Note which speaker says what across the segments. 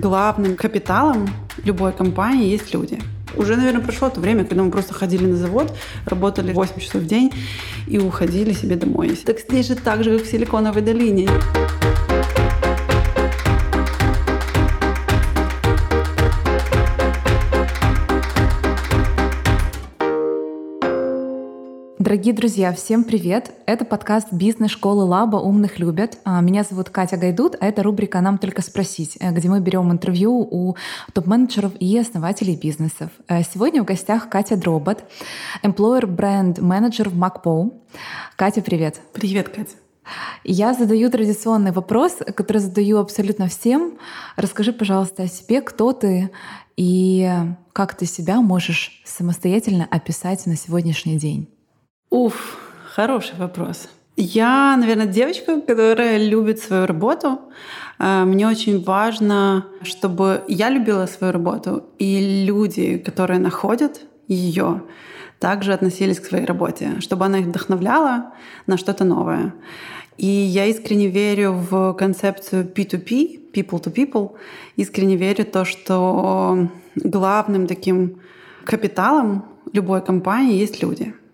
Speaker 1: главным капиталом любой компании есть люди. Уже, наверное, прошло то время, когда мы просто ходили на завод, работали 8 часов в день и уходили себе домой. Так здесь же так же, как в Силиконовой долине.
Speaker 2: Дорогие друзья, всем привет! Это подкаст «Бизнес-школы Лаба. Умных любят». А, меня зовут Катя Гайдут, а это рубрика «Нам только спросить», э, где мы берем интервью у топ-менеджеров и основателей бизнесов. Э, сегодня в гостях Катя Дробот, employer бренд менеджер в MacPo. Катя, привет!
Speaker 1: Привет, Катя!
Speaker 2: Я задаю традиционный вопрос, который задаю абсолютно всем. Расскажи, пожалуйста, о себе, кто ты и как ты себя можешь самостоятельно описать на сегодняшний день.
Speaker 1: Уф, хороший вопрос. Я, наверное, девочка, которая любит свою работу. Э, мне очень важно, чтобы я любила свою работу, и люди, которые находят ее, также относились к своей работе, чтобы она их вдохновляла на что-то новое. И я искренне верю в концепцию P2P, people to people. Искренне верю в то, что главным таким капиталом любой компании есть люди —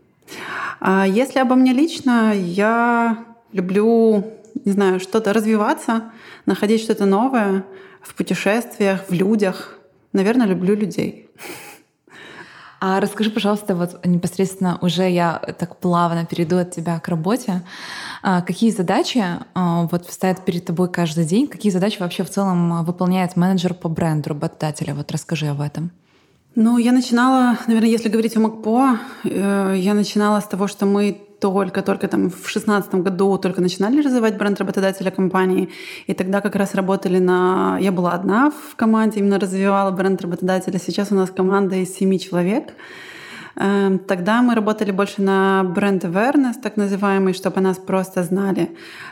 Speaker 1: если обо мне лично, я люблю, не знаю, что-то развиваться, находить что-то новое в путешествиях, в людях. Наверное, люблю людей.
Speaker 2: А расскажи, пожалуйста, вот непосредственно уже я так плавно перейду от тебя к работе. А какие задачи а, вот стоят перед тобой каждый день? Какие задачи вообще в целом выполняет менеджер по бренду работодателя? Вот расскажи об этом.
Speaker 1: Ну, я начинала, наверное, если говорить о МакПо, э, я начинала с того, что мы только-только там в шестнадцатом году только начинали развивать бренд работодателя компании. И тогда как раз работали на... Я была одна в команде, именно развивала бренд работодателя. Сейчас у нас команда из семи человек. Эм, тогда мы работали больше на бренд awareness, так называемый, чтобы нас просто знали.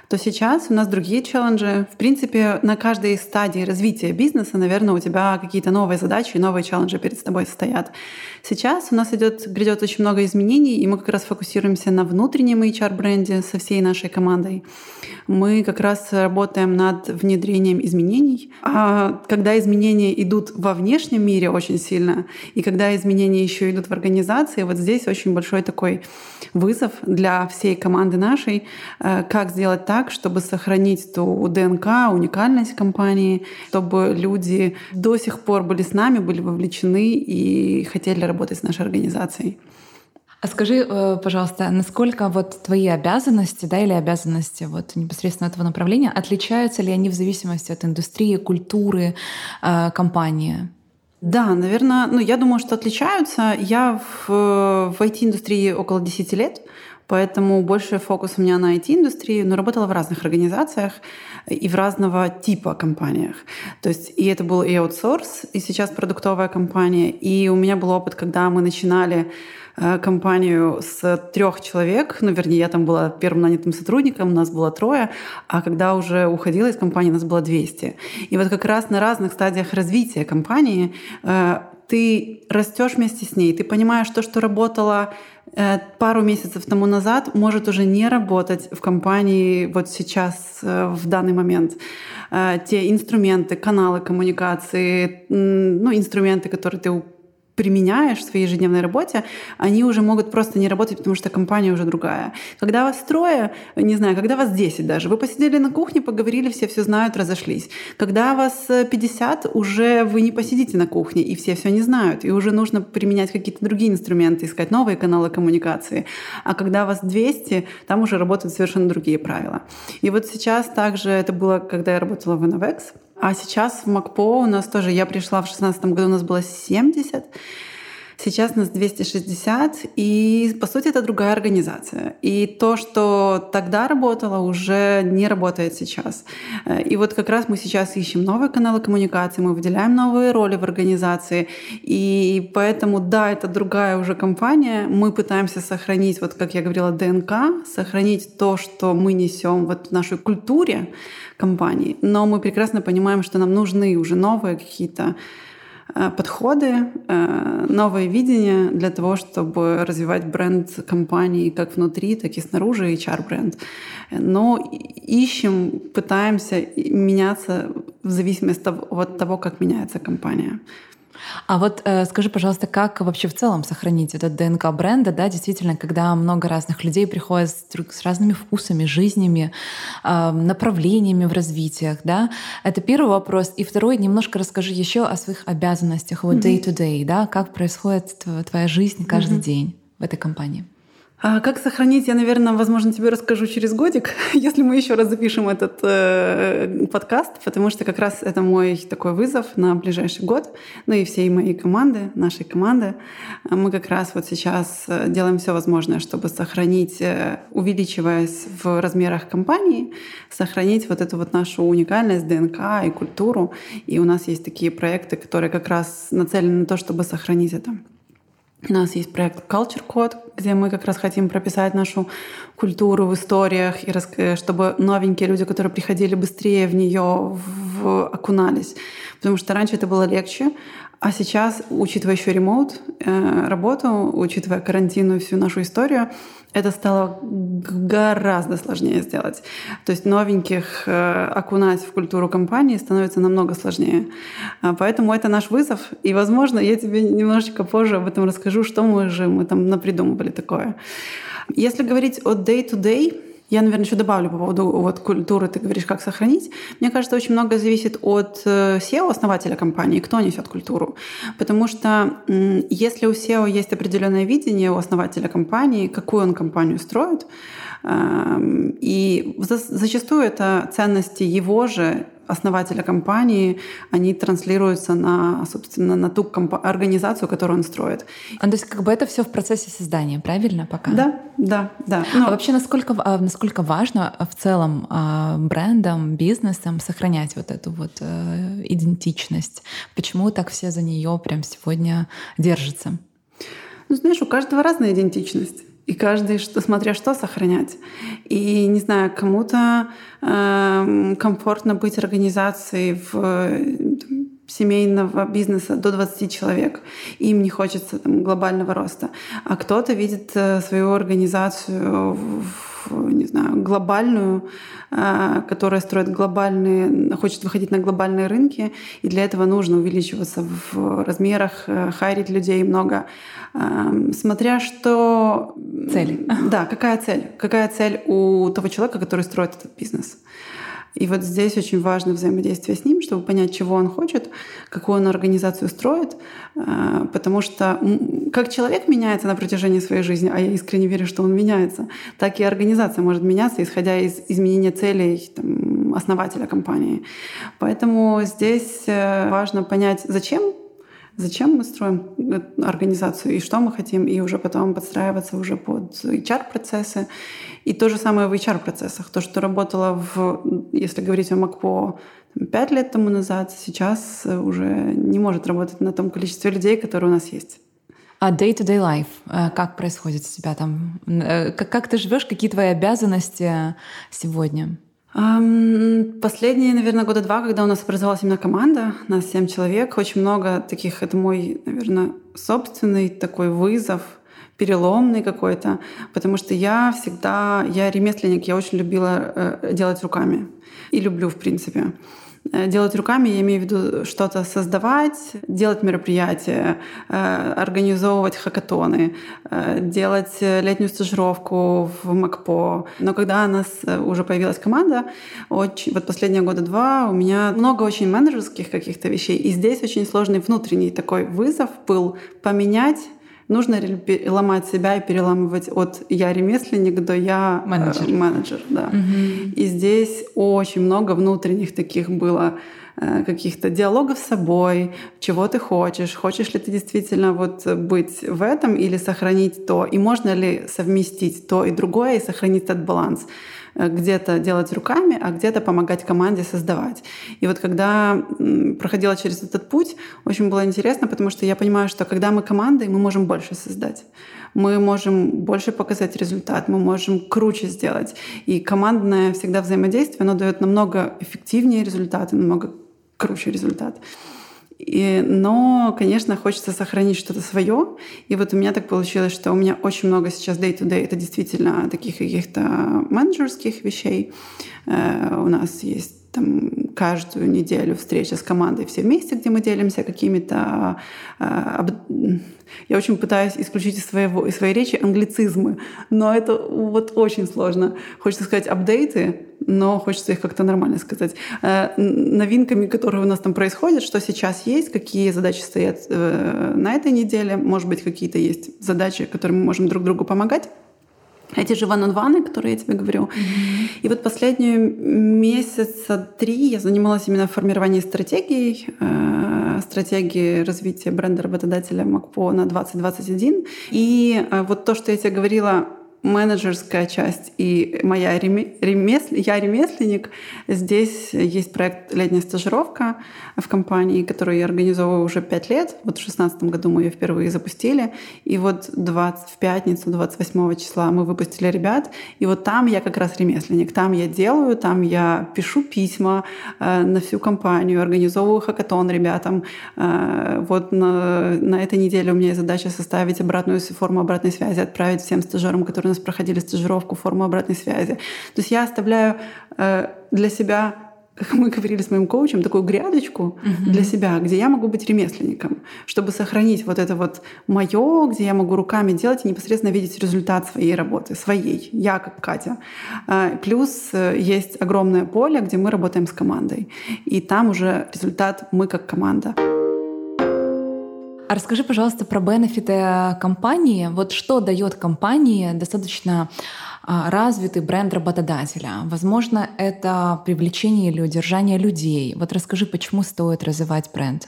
Speaker 1: То сейчас у нас другие челленджи. В принципе, на каждой стадии развития бизнеса, наверное, у тебя какие-то новые задачи и новые челленджи перед тобой стоят. Сейчас у нас идет, грядет очень много изменений, и мы как раз фокусируемся на внутреннем HR-бренде со всей нашей командой. Мы как раз работаем над внедрением изменений. А когда изменения идут во внешнем мире очень сильно, и когда изменения еще идут в организации, вот здесь очень большой такой вызов для всей команды нашей, э, как сделать так, чтобы сохранить ту ДНК, уникальность компании, чтобы люди до сих пор были с нами, были вовлечены и хотели работать с нашей организацией.
Speaker 2: А скажи, э, пожалуйста, насколько вот твои обязанности, да, или обязанности вот непосредственно этого направления отличаются ли они в зависимости от индустрии, культуры э, компании?
Speaker 1: Да, наверное, ну я думаю, что отличаются. Я в, в IT-индустрии около 10 лет, поэтому больше фокус у меня на IT-индустрии, но работала в разных организациях и в разного типа компаниях. То есть и это был и аутсорс, и сейчас продуктовая компания. И у меня был опыт, когда мы начинали Э, компанию с трех человек, ну, вернее, я там была первым нанятым сотрудником, у нас было трое, а когда уже уходила из компании, у нас было 200. И вот как раз на разных стадиях развития компании э, ты растешь вместе с ней, ты понимаешь то, что работало э, пару месяцев тому назад, может уже не работать в компании вот сейчас, в данный момент. Те инструменты, каналы коммуникации, ну, инструменты, которые ты применяешь в своей ежедневной работе, они уже могут просто не работать, потому что компания уже другая. Когда вас трое, не знаю, когда вас 10 даже, вы посидели на кухне, поговорили, все все знают, разошлись. Когда вас 50, уже вы не посидите на кухне, и все все не знают, и уже нужно применять какие-то другие инструменты, искать новые каналы коммуникации. А когда вас 200, там уже работают совершенно другие правила. И вот сейчас также это было, когда я работала в Innovex, а сейчас в МакПо у нас тоже, я пришла в 2016 году, у нас было 70, Сейчас нас 260, и по сути это другая организация. И то, что тогда работало, уже не работает сейчас. И вот как раз мы сейчас ищем новые каналы коммуникации, мы выделяем новые роли в организации. И поэтому, да, это другая уже компания. Мы пытаемся сохранить, вот как я говорила, ДНК, сохранить то, что мы несем вот в нашей культуре компании. Но мы прекрасно понимаем, что нам нужны уже новые какие-то подходы, э, новые видения для того, чтобы развивать бренд компании как внутри, так и снаружи, HR-бренд. Но ищем, пытаемся меняться в зависимости от того, как меняется компания.
Speaker 2: А вот э, скажи, пожалуйста, как вообще в целом сохранить этот ДНК бренда, да, действительно, когда много разных людей приходят с, с разными вкусами, жизнями, э, направлениями в развитиях, да? Это первый вопрос. И второй, немножко расскажи еще о своих обязанностях, вот day to day, да, как происходит твоя жизнь каждый mm-hmm. день в этой компании.
Speaker 1: А как сохранить, я, наверное, возможно, тебе расскажу через годик, если мы еще раз запишем этот э, подкаст, потому что как раз это мой такой вызов на ближайший год, ну и всей моей команды, нашей команды. Мы как раз вот сейчас э, делаем все возможное, чтобы сохранить, э, увеличиваясь в размерах компании, сохранить вот эту вот нашу уникальность, ДНК и культуру. И у нас есть такие проекты, которые как раз нацелены на то, чтобы сохранить это. У нас есть проект Culture Code, где мы как раз хотим прописать нашу культуру в историях, и чтобы новенькие люди, которые приходили быстрее в нее в... окунались. Потому что раньше это было легче, а сейчас, учитывая еще ремоут э, работу, учитывая карантинную всю нашу историю, это стало гораздо сложнее сделать. То есть новеньких э, окунать в культуру компании становится намного сложнее. А, поэтому это наш вызов. И, возможно, я тебе немножечко позже об этом расскажу, что мы же мы там напридумывали такое. Если говорить о day-to-day, я, наверное, еще добавлю по поводу вот, культуры, ты говоришь, как сохранить. Мне кажется, очень много зависит от э, SEO, основателя компании, кто несет культуру. Потому что если у SEO есть определенное видение у основателя компании, какую он компанию строит, и зачастую это ценности его же основателя компании, они транслируются на, собственно, на ту организацию, которую он строит.
Speaker 2: А, то есть как бы это все в процессе создания, правильно пока?
Speaker 1: Да, да, да.
Speaker 2: Но... А вообще насколько, а, насколько важно в целом а, брендам, бизнесам сохранять вот эту вот э, идентичность? Почему так все за нее прям сегодня держатся?
Speaker 1: Ну, знаешь, у каждого разная идентичность. И каждый, что, смотря что сохранять. И, не знаю, кому-то э, комфортно быть организацией в семейного бизнеса до 20 человек. Им не хочется там, глобального роста. А кто-то видит э, свою организацию в, не знаю, глобальную, э, которая строит глобальные, хочет выходить на глобальные рынки, и для этого нужно увеличиваться в размерах, э, хайрить людей много. Эм, смотря что...
Speaker 2: Цель.
Speaker 1: Да, какая цель? Какая цель у того человека, который строит этот бизнес? И вот здесь очень важно взаимодействие с ним, чтобы понять, чего он хочет, какую он организацию строит, э, потому что как человек меняется на протяжении своей жизни, а я искренне верю, что он меняется, так и организация может меняться, исходя из изменения целей там, основателя компании. Поэтому здесь э, важно понять, зачем зачем мы строим э, организацию и что мы хотим, и уже потом подстраиваться уже под HR-процессы. И то же самое в HR-процессах. То, что работало в, если говорить о МакПо пять лет тому назад, сейчас э, уже не может работать на том количестве людей, которые у нас есть.
Speaker 2: А day-to-day life, э, как происходит у тебя там? Как ты живешь, какие твои обязанности сегодня?
Speaker 1: Последние, наверное, года два, когда у нас образовалась именно команда, нас семь человек, очень много таких, это мой, наверное, собственный такой вызов, переломный какой-то, потому что я всегда, я ремесленник, я очень любила э, делать руками и люблю, в принципе. Э, делать руками, я имею в виду что-то создавать, делать мероприятия, э, организовывать хакатоны, э, делать летнюю стажировку в МакПо. Но когда у нас уже появилась команда, очень, вот последние года два у меня много очень менеджерских каких-то вещей. И здесь очень сложный внутренний такой вызов был поменять нужно ломать себя и переламывать от я ремесленник до я менеджер. Э, менеджер да. угу. И здесь очень много внутренних таких было каких-то диалогов с собой, чего ты хочешь, хочешь ли ты действительно вот быть в этом или сохранить то, и можно ли совместить то и другое и сохранить этот баланс. Э, где-то делать руками, а где-то помогать команде создавать. И вот когда проходила через этот путь, очень было интересно, потому что я понимаю, что когда мы командой, мы можем больше создать. Мы можем больше показать результат, мы можем круче сделать. И командное всегда взаимодействие, оно дает намного эффективнее результаты, намного круче результат. И, но, конечно, хочется сохранить что-то свое. И вот у меня так получилось, что у меня очень много сейчас day-to-day. Это действительно таких каких-то менеджерских вещей. Э, у нас есть там каждую неделю встреча с командой все вместе, где мы делимся какими-то... Э, я очень пытаюсь исключить из, своего, из своей речи англицизмы, но это вот очень сложно. Хочется сказать апдейты, но хочется их как-то нормально сказать. Э, новинками, которые у нас там происходят, что сейчас есть, какие задачи стоят э, на этой неделе, может быть, какие-то есть задачи, которые мы можем друг другу помогать. Эти же ван ваны которые я тебе говорю. Mm-hmm. И вот последние месяца три я занималась именно формированием стратегий, э, стратегии развития бренда работодателя МакПо на 2021. И э, вот то, что я тебе говорила, менеджерская часть и моя ремесл... я ремесленник. Здесь есть проект «Летняя стажировка» в компании, которую я организовываю уже пять лет. Вот в 2016 году мы ее впервые запустили. И вот 20, в пятницу, 28 числа мы выпустили ребят. И вот там я как раз ремесленник. Там я делаю, там я пишу письма э, на всю компанию, организовываю хакатон ребятам. Э, вот на, на этой неделе у меня есть задача составить обратную форму обратной связи, отправить всем стажерам, которые нас проходили стажировку, форму обратной связи. То есть я оставляю э, для себя как мы говорили с моим коучем, такую грядочку uh-huh. для себя, где я могу быть ремесленником, чтобы сохранить вот это вот мое, где я могу руками делать и непосредственно видеть результат своей работы, своей, я как Катя. Э, плюс э, есть огромное поле, где мы работаем с командой, и там уже результат мы как команда.
Speaker 2: А расскажи, пожалуйста, про бенефиты компании. Вот что дает компании достаточно а, развитый бренд работодателя. Возможно, это привлечение или удержание людей. Вот расскажи, почему стоит развивать бренд?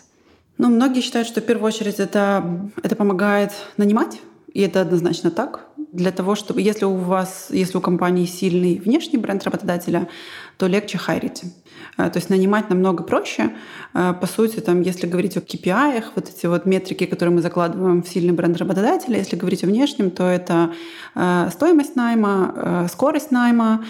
Speaker 1: Ну, многие считают, что в первую очередь это, это помогает нанимать, и это однозначно так. Для того, чтобы, если у вас, если у компании сильный внешний бренд работодателя, то легче хайрить. Э, то есть нанимать намного проще. Э, по сути, там, если говорить о KPI, вот эти вот метрики, которые мы закладываем в сильный бренд работодателя, если говорить о внешнем, то это э, стоимость найма, скорость найма,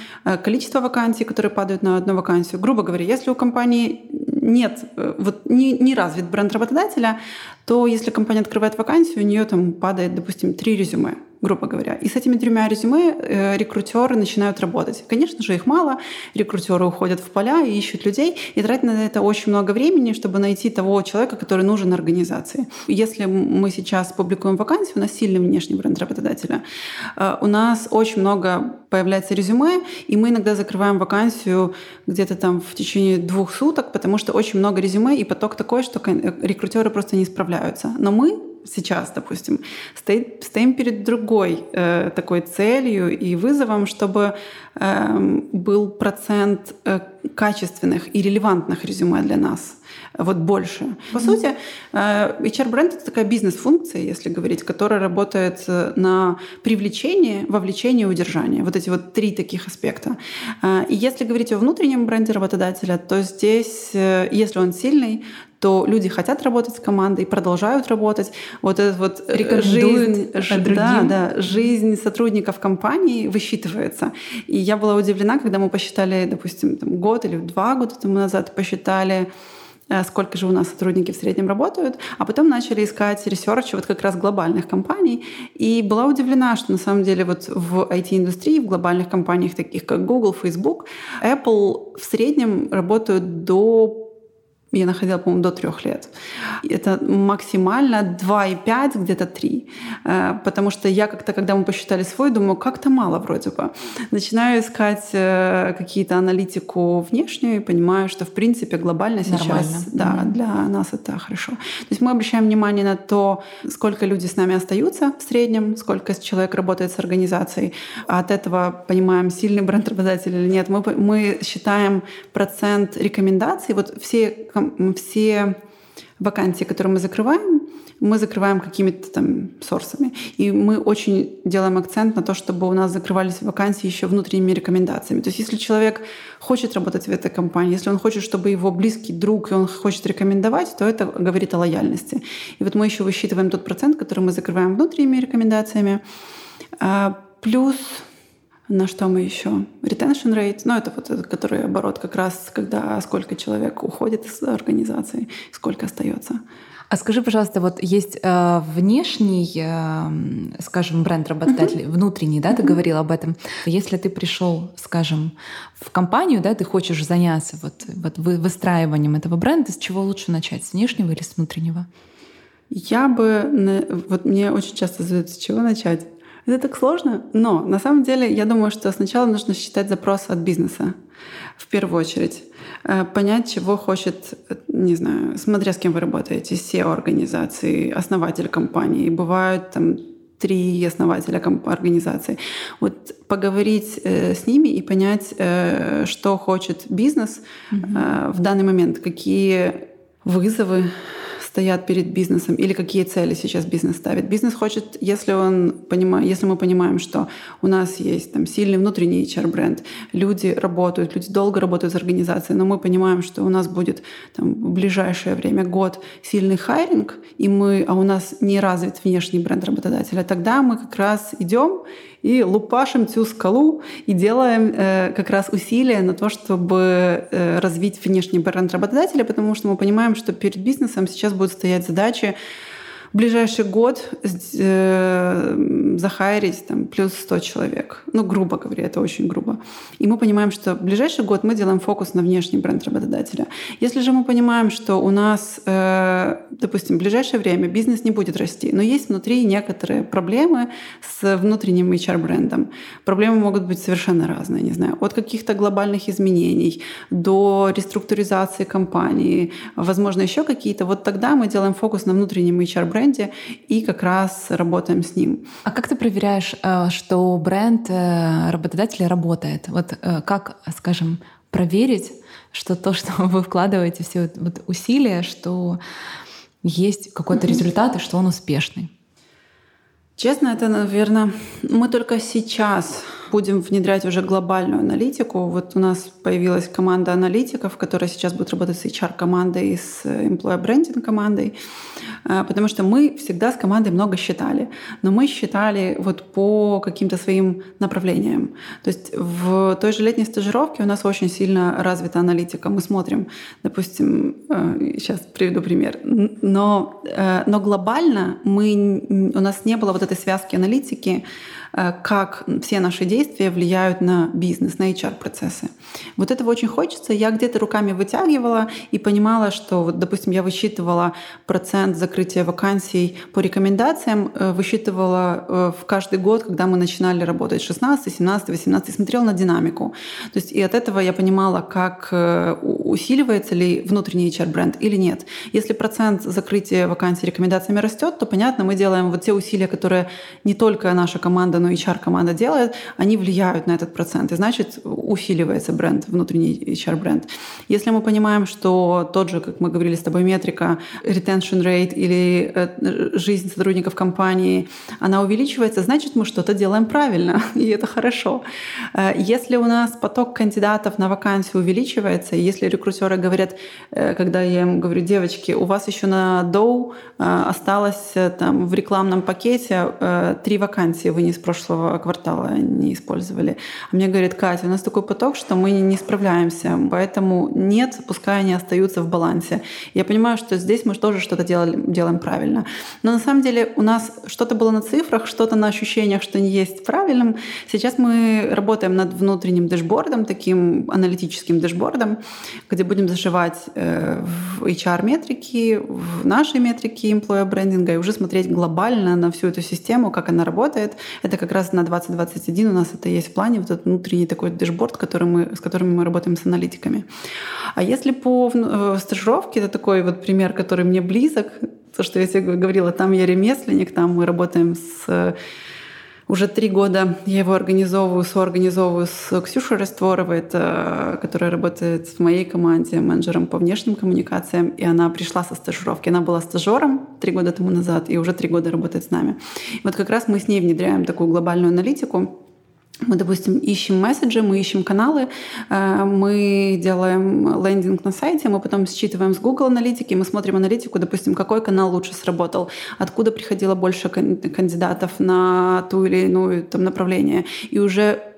Speaker 1: количество вакансий, которые падают на одну вакансию. Грубо говоря, если у компании нет, вот не, не развит бренд работодателя, то если компания открывает вакансию, у нее там падает, допустим, три резюме грубо говоря. И с этими тремя резюме э, рекрутеры начинают работать. Конечно же, их мало, рекрутеры уходят в поля и ищут людей, и тратят на это очень много времени, чтобы найти того человека, который нужен организации. Если мы сейчас публикуем вакансию, у нас сильный внешний бренд работодателя, э, у нас очень много появляется резюме, и мы иногда закрываем вакансию где-то там в течение двух суток, потому что очень много резюме, и поток такой, что рекрутеры просто не справляются. Но мы сейчас, допустим, стоит, стоим перед другой э, такой целью и вызовом, чтобы э, был процент э, качественных и релевантных резюме для нас вот больше. По сути, э, HR-бренд — это такая бизнес-функция, если говорить, которая работает э, на привлечение, вовлечение и удержание. Вот эти вот три таких аспекта. Э, и если говорить о внутреннем бренде работодателя, то здесь, если он сильный, то люди хотят работать с командой, продолжают работать. Вот эта вот жизнь, да, да, жизнь сотрудников компании высчитывается. И я была удивлена, когда мы посчитали, допустим, там, год или два года тому назад посчитали сколько же у нас сотрудники в среднем работают, а потом начали искать research вот как раз глобальных компаний. И была удивлена, что на самом деле вот в IT-индустрии, в глобальных компаниях, таких как Google, Facebook, Apple в среднем работают до я находила, по-моему, до трех лет. Это максимально 2,5, где-то 3. Э, потому что я как-то, когда мы посчитали свой, думаю, как-то мало вроде бы. Начинаю искать э, какие-то аналитику внешнюю и понимаю, что, в принципе, глобально сейчас Нормально. да, mm-hmm. для нас это хорошо. То есть мы обращаем внимание на то, сколько люди с нами остаются в среднем, сколько человек работает с организацией. А от этого понимаем, сильный бренд работодатель или нет. Мы, мы считаем процент рекомендаций. Вот все все вакансии, которые мы закрываем, мы закрываем какими-то там сорсами. И мы очень делаем акцент на то, чтобы у нас закрывались вакансии еще внутренними рекомендациями. То есть если человек хочет работать в этой компании, если он хочет, чтобы его близкий друг, и он хочет рекомендовать, то это говорит о лояльности. И вот мы еще высчитываем тот процент, который мы закрываем внутренними рекомендациями. А, плюс На что мы еще? Retention rate, ну это вот этот, который оборот как раз, когда сколько человек уходит из организации, сколько остается.
Speaker 2: А скажи, пожалуйста, вот есть э, внешний, э, скажем, бренд работодателя, uh-huh. внутренний, да, ты uh-huh. говорил об этом. Если ты пришел, скажем, в компанию, да, ты хочешь заняться вот, вот выстраиванием этого бренда, с чего лучше начать, с внешнего или с внутреннего?
Speaker 1: Я бы, вот мне очень часто задают, с чего начать. Это так сложно, но на самом деле я думаю, что сначала нужно считать запрос от бизнеса в первую очередь. Э, понять, чего хочет, не знаю, смотря с кем вы работаете, SEO-организации, основатель компании. Бывают там три основателя организации. Вот поговорить э, с ними и понять, э, что хочет бизнес mm-hmm. э, в данный момент, какие вызовы стоят перед бизнесом или какие цели сейчас бизнес ставит. Бизнес хочет, если, он понимает, если мы понимаем, что у нас есть там, сильный внутренний HR-бренд, люди работают, люди долго работают с организацией, но мы понимаем, что у нас будет там, в ближайшее время год сильный хайринг, и мы, а у нас не развит внешний бренд работодателя, тогда мы как раз идем и лупашим всю скалу и делаем э, как раз усилия на то, чтобы э, развить внешний бренд работодателя, потому что мы понимаем, что перед бизнесом сейчас будут стоять задачи в ближайший год э, захайрить там, плюс 100 человек. Ну, грубо говоря, это очень грубо. И мы понимаем, что в ближайший год мы делаем фокус на внешний бренд работодателя. Если же мы понимаем, что у нас, э, допустим, в ближайшее время бизнес не будет расти, но есть внутри некоторые проблемы с внутренним HR-брендом. Проблемы могут быть совершенно разные, не знаю, от каких-то глобальных изменений до реструктуризации компании, возможно, еще какие-то. Вот тогда мы делаем фокус на внутреннем HR-бренде, бренде и как раз работаем с ним.
Speaker 2: А как ты проверяешь, э, что бренд э, работодателя работает? Вот э, как, скажем, проверить, что то, что вы вкладываете, все вот усилия, что есть какой-то результат и что он успешный?
Speaker 1: Честно, это, наверное, мы только сейчас будем внедрять уже глобальную аналитику. Вот у нас появилась команда аналитиков, которая сейчас будет работать с HR-командой и с employer branding командой, а, потому что мы всегда с командой много считали, но мы считали вот по каким-то своим направлениям. То есть в той же летней стажировке у нас очень сильно развита аналитика. Мы смотрим, допустим, сейчас э, приведу пример, но, э, но глобально мы, у нас не было вот этой связки аналитики, Э, как все наши действия влияют на бизнес, на HR-процессы. Вот этого очень хочется. Я где-то руками вытягивала и понимала, что, вот, допустим, я высчитывала процент закрытия вакансий по рекомендациям, э, высчитывала э, в каждый год, когда мы начинали работать, 16, 17, 18, смотрела на динамику. То есть и от этого я понимала, как усиливается ли внутренний HR-бренд или нет. Если процент закрытия вакансий рекомендациями растет, то, понятно, мы делаем вот те усилия, которые не только наша команда, но HR-команда делает, они влияют на этот процент. И значит, усиливается бренд, внутренний HR-бренд. Если мы понимаем, что тот же, как мы говорили с тобой, метрика, retention rate или э, жизнь сотрудников компании, она увеличивается, значит, мы что-то делаем правильно, и это хорошо. Э, если у нас поток кандидатов на вакансию увеличивается, если рекрутеры говорят, э, когда я им говорю, девочки, у вас еще на доу осталось там в рекламном пакете три вакансии, вы не спросите прошлого квартала не использовали. А мне говорит, Катя, у нас такой поток, что мы не справляемся, поэтому нет, пускай они остаются в балансе. Я понимаю, что здесь мы тоже что-то делали, делаем правильно. Но на самом деле у нас что-то было на цифрах, что-то на ощущениях, что не есть правильным. Сейчас мы работаем над внутренним дэшбордом, таким аналитическим дэшбордом, где будем зашивать э, в HR-метрики, в наши метрики employer брендинга и уже смотреть глобально на всю эту систему, как она работает. Это как раз на 2021 у нас это есть в плане, вот этот внутренний такой дэшборд, который мы, с которыми мы работаем с аналитиками. А если по э, стажировке, это такой вот пример, который мне близок, то, что я тебе говорила, там я ремесленник, там мы работаем с уже три года я его организовываю, соорганизовываю с Ксюшей Растворовой, это, которая работает в моей команде менеджером по внешним коммуникациям. И она пришла со стажировки. Она была стажером три года тому назад и уже три года работает с нами. И вот как раз мы с ней внедряем такую глобальную аналитику, мы, допустим, ищем месседжи, мы ищем каналы, э, мы делаем лендинг на сайте, мы потом считываем с Google аналитики, мы смотрим аналитику, допустим, какой канал лучше сработал, откуда приходило больше кандидатов на ту или иную там, направление. И уже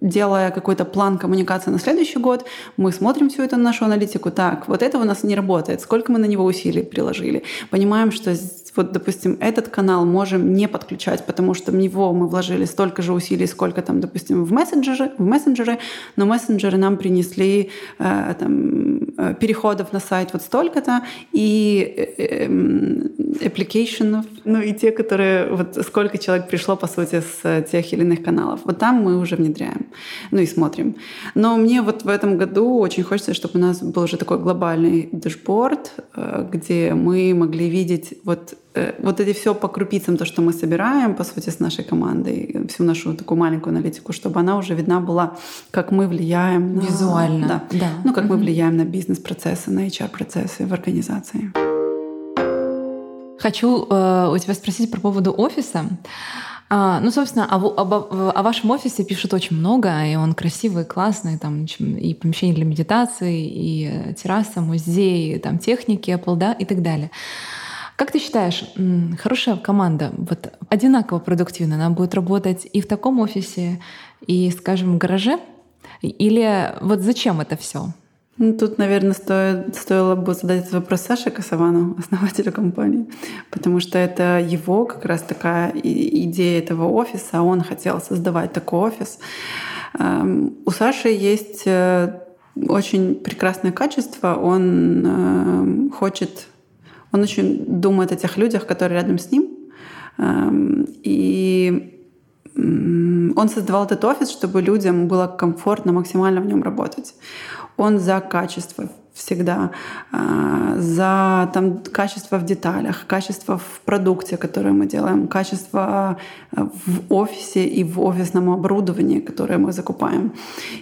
Speaker 1: делая какой-то план коммуникации на следующий год, мы смотрим всю эту нашу аналитику. Так, вот это у нас не работает. Сколько мы на него усилий приложили? Понимаем, что вот, допустим, этот канал можем не подключать, потому что в него мы вложили столько же усилий, сколько там, допустим, в мессенджеры, в мессенджеры но мессенджеры нам принесли э, там, э, переходов на сайт вот столько-то, и э, эм, application, ну и те, которые, вот сколько человек пришло, по сути, с тех или иных каналов. Вот там мы уже внедряем, ну и смотрим. Но мне вот в этом году очень хочется, чтобы у нас был уже такой глобальный дэшборд, э, где мы могли видеть вот Э, вот эти все по крупицам, то, что мы собираем, по сути, с нашей командой, всю нашу такую маленькую аналитику, чтобы она уже видна была, как мы влияем
Speaker 2: на... Визуально.
Speaker 1: Да. да. Ну, как mm-hmm. мы влияем на бизнес-процессы, на HR-процессы в организации.
Speaker 2: Хочу э, у тебя спросить про поводу офиса. А, ну, собственно, о, об, о вашем офисе пишут очень много, и он красивый, классный, там и помещение для медитации, и терраса, музей, там техники Apple, да, и так далее. Как ты считаешь, хорошая команда вот одинаково продуктивна, она будет работать и в таком офисе, и, скажем, в гараже? Или вот зачем это все?
Speaker 1: Ну, тут, наверное, стоит, стоило бы задать этот вопрос Саше Касавану, основателю компании, потому что это его как раз такая идея этого офиса. Он хотел создавать такой офис. Эм, у Саши есть э, очень прекрасное качество. Он эм, хочет он очень думает о тех людях, которые рядом с ним. Эм, и он создавал этот офис, чтобы людям было комфортно максимально в нем работать. Он за качество всегда, а, за там, качество в деталях, качество в продукте, который мы делаем, качество а, в офисе и в офисном оборудовании, которое мы закупаем.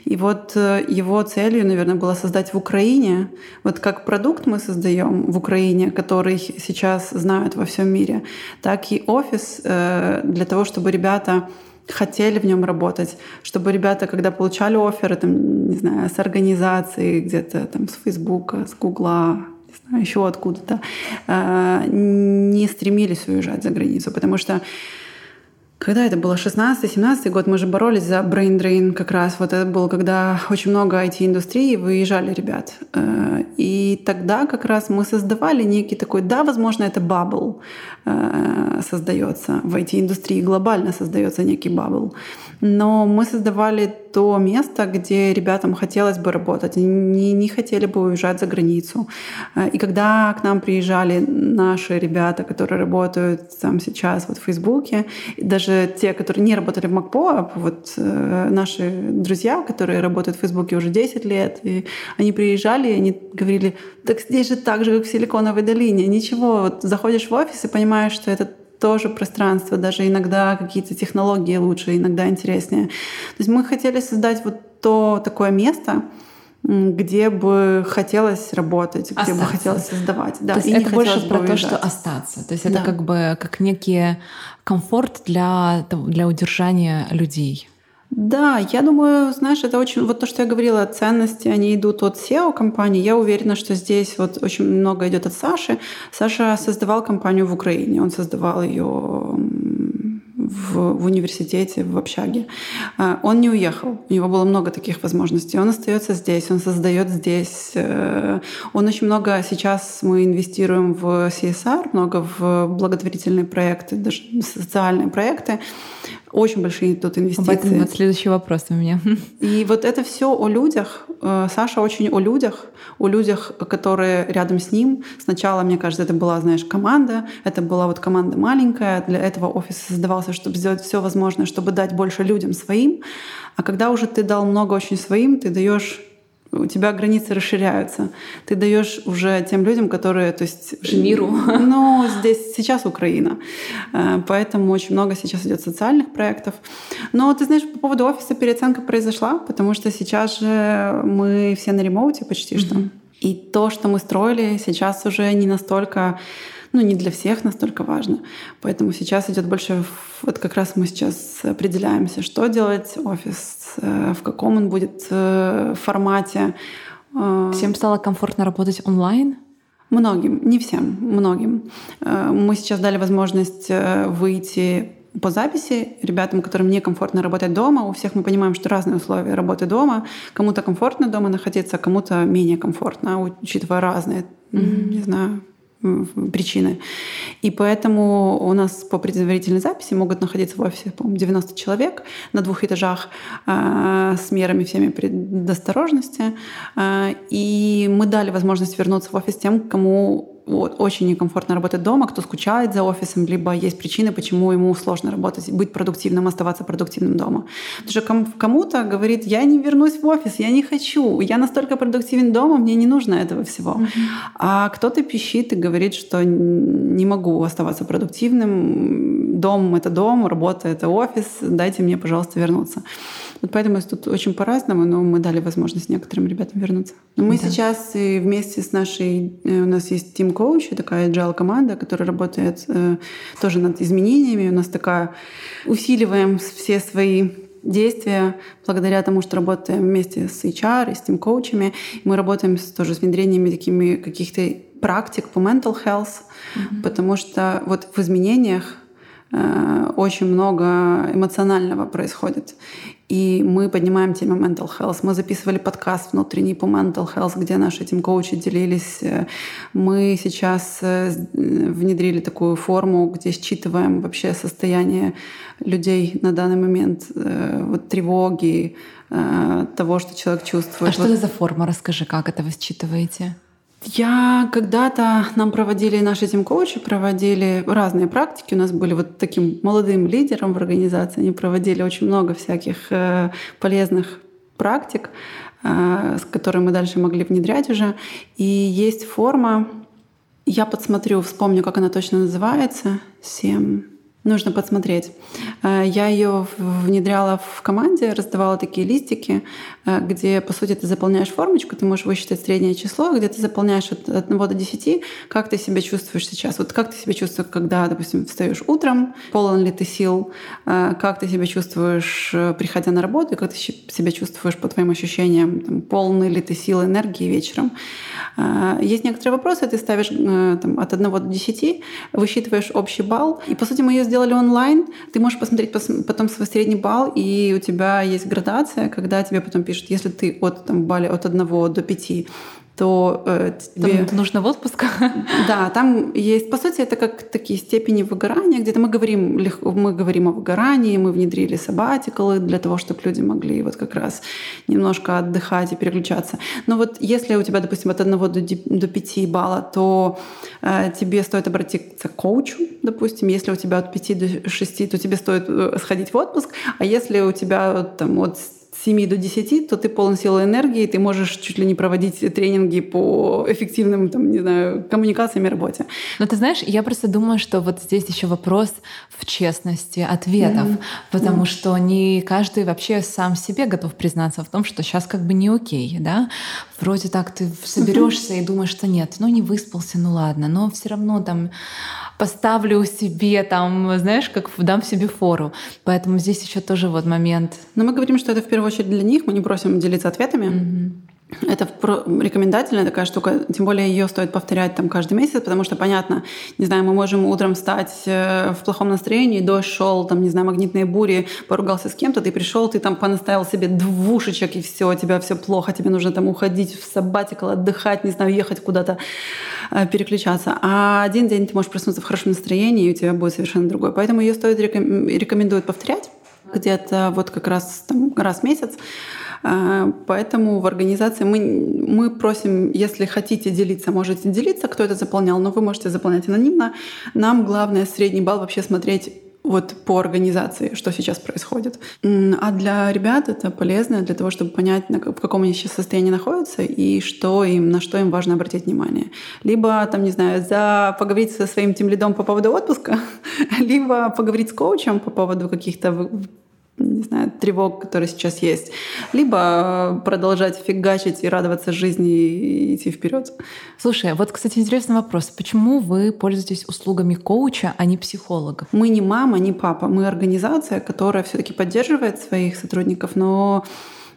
Speaker 1: И вот э, его целью, наверное, было создать в Украине, вот как продукт мы создаем в Украине, который сейчас знают во всем мире, так и офис э, для того, чтобы ребята хотели в нем работать, чтобы ребята, когда получали оферы, там, не знаю, с организации где-то там с Фейсбука, с Гугла, не знаю, еще откуда-то, э, не стремились уезжать за границу, потому что когда это было 16-17 год, мы же боролись за brain drain как раз. Вот это было, когда очень много IT-индустрии выезжали ребят. Э, и тогда как раз мы создавали некий такой, да, возможно, это бабл э, создается в IT-индустрии, глобально создается некий бабл. Но мы создавали то место, где ребятам хотелось бы работать, не, не хотели бы уезжать за границу. Э, и когда к нам приезжали наши ребята, которые работают там сейчас вот в Фейсбуке, даже те, которые не работали в МакПо, вот э, наши друзья, которые работают в Фейсбуке уже 10 лет, и они приезжали, и они говорили, так здесь же так же, как в Силиконовой долине, ничего, вот заходишь в офис и понимаешь, что это тоже пространство, даже иногда какие-то технологии лучше, иногда интереснее. То есть мы хотели создать вот то такое место, где бы хотелось работать, где остаться. бы хотелось создавать.
Speaker 2: Да, то есть это больше про то, что остаться. То есть это да. как бы как некий комфорт для, для удержания людей.
Speaker 1: Да, я думаю, знаешь, это очень... Вот то, что я говорила, ценности, они идут от SEO-компании. Я уверена, что здесь вот очень много идет от Саши. Саша создавал компанию в Украине. Он создавал ее в, в университете, в общаге. А, он не уехал. У него было много таких возможностей. Он остается здесь, он создает здесь. Э, он очень много сейчас мы инвестируем в CSR, много в благотворительные проекты, даже социальные проекты. Очень большие тут инвестиции. Об
Speaker 2: этом вот следующий вопрос у меня.
Speaker 1: И вот это все о людях. Э, Саша очень о людях, о людях, которые рядом с ним. Сначала, мне кажется, это была, знаешь, команда. Это была вот команда маленькая. Для этого офис создавался, чтобы сделать все возможное, чтобы дать больше людям своим. А когда уже ты дал много очень своим, ты даешь у тебя границы расширяются. Ты даешь уже тем людям, которые, то есть
Speaker 2: миру.
Speaker 1: Ну, здесь сейчас Украина, э, поэтому очень много сейчас идет социальных проектов. Но ты знаешь, по поводу офиса переоценка произошла, потому что сейчас же мы все на ремоуте почти mm-hmm. что. И то, что мы строили, сейчас уже не настолько ну, не для всех настолько важно. Поэтому сейчас идет больше, вот как раз мы сейчас определяемся, что делать офис, э, в каком он будет э, формате.
Speaker 2: Э, всем стало комфортно работать онлайн?
Speaker 1: Многим, не всем, многим. Мы сейчас дали возможность выйти по записи ребятам, которым некомфортно работать дома. У всех мы понимаем, что разные условия работы дома. Кому-то комфортно дома находиться, кому-то менее комфортно, учитывая разные, mm-hmm. не знаю, причины. И поэтому у нас по предварительной записи могут находиться в офисе, по 90 человек на двух этажах э, с мерами всеми предосторожности. Э, и мы дали возможность вернуться в офис тем, кому вот, очень некомфортно работать дома, кто скучает за офисом, либо есть причины, почему ему сложно работать, быть продуктивным, оставаться продуктивным дома. Потому что кому-то говорит, я не вернусь в офис, я не хочу, я настолько продуктивен дома, мне не нужно этого всего. Mm-hmm. А кто-то пищит и говорит, что не могу оставаться продуктивным, дом — это дом, работа — это офис, дайте мне, пожалуйста, вернуться. Вот поэтому тут очень по-разному, но мы дали возможность некоторым ребятам вернуться. Но мы да. сейчас и вместе с нашей, э, у нас есть Team Coach, такая agile команда, которая работает э, тоже над изменениями. У нас такая усиливаем все свои действия благодаря тому, что работаем вместе с HR и с тем коучами. Мы работаем с, тоже с внедрениями такими каких-то практик по mental health, mm-hmm. потому что вот в изменениях э, очень много эмоционального происходит. И мы поднимаем тему mental health. Мы записывали подкаст внутренний по mental health, где наши этим коучи делились. Мы сейчас э, внедрили такую форму, где считываем вообще состояние людей на данный момент, э, вот тревоги, э, того, что человек чувствует.
Speaker 2: А что это за форма? Расскажи, как это вы считываете?
Speaker 1: Я когда-то нам проводили, наши тим коучи проводили разные практики. У нас были вот таким молодым лидером в организации. Они проводили очень много всяких э, полезных практик, э, с которыми мы дальше могли внедрять уже. И есть форма, я подсмотрю, вспомню, как она точно называется. Семь Нужно подсмотреть. Э, я ее внедряла в команде, раздавала такие листики, э, где, по сути, ты заполняешь формочку, ты можешь высчитать среднее число, где ты заполняешь от 1 до 10, как ты себя чувствуешь сейчас. Вот как ты себя чувствуешь, когда, допустим, встаешь утром, полон ли ты сил, э, как ты себя чувствуешь, приходя на работу, как ты себя чувствуешь по твоим ощущениям, там, полный ли ты сил, энергии вечером. Есть некоторые вопросы, ты ставишь там, от 1 до 10, высчитываешь общий балл, и, по сути, мы ее сделали сделали онлайн, ты можешь посмотреть потом свой средний балл, и у тебя есть градация, когда тебе потом пишут, если ты от там, балле от 1 до 5 то э, тебе...
Speaker 2: Там нужно в отпуск?
Speaker 1: Да, там есть... По сути, это как такие степени выгорания. Где-то мы говорим, мы говорим о выгорании, мы внедрили сабатикалы для того, чтобы люди могли вот как раз немножко отдыхать и переключаться. Но вот если у тебя, допустим, от 1 до, до 5 балла, то э, тебе стоит обратиться к коучу, допустим. Если у тебя от 5 до 6, то тебе стоит э, сходить в отпуск. А если у тебя там, от 7 до 10, то ты полон силы энергии, ты можешь чуть ли не проводить тренинги по эффективным, там, не знаю, коммуникациям и работе.
Speaker 2: Но ты знаешь, я просто думаю, что вот здесь еще вопрос в честности ответов, mm-hmm. потому mm-hmm. что не каждый вообще сам себе готов признаться в том, что сейчас как бы не окей, да? Вроде так ты соберешься и думаешь, что нет, ну не выспался, ну ладно, но все равно там поставлю себе там, знаешь, как дам себе фору. Поэтому здесь еще тоже вот момент.
Speaker 1: Но мы говорим, что это в первую очередь для них, мы не просим делиться ответами. Mm-hmm. Это рекомендательная такая штука, тем более ее стоит повторять там каждый месяц, потому что понятно, не знаю, мы можем утром встать э, в плохом настроении, дождь шел, там, не знаю, магнитные бури, поругался с кем-то, ты пришел, ты там понаставил себе двушечек и все, у тебя все плохо, тебе нужно там уходить в сабатикал, отдыхать, не знаю, ехать куда-то, э, переключаться. А один день ты можешь проснуться в хорошем настроении, и у тебя будет совершенно другой. Поэтому ее стоит рекомендуют повторять где-то вот как раз там, раз в месяц. А, поэтому в организации мы, мы просим, если хотите делиться, можете делиться, кто это заполнял, но вы можете заполнять анонимно. Нам главное средний балл вообще смотреть вот по организации, что сейчас происходит. А для ребят это полезно для того, чтобы понять, в каком они сейчас состоянии находятся и что им, на что им важно обратить внимание. Либо, там, не знаю, за поговорить со своим тем лидом по поводу отпуска, либо поговорить с коучем по поводу каких-то не знаю, тревог, которые сейчас есть, либо продолжать фигачить и радоваться жизни и идти вперед.
Speaker 2: Слушай, вот, кстати, интересный вопрос. Почему вы пользуетесь услугами коуча, а не психолога?
Speaker 1: Мы не мама, не папа. Мы организация, которая все-таки поддерживает своих сотрудников, но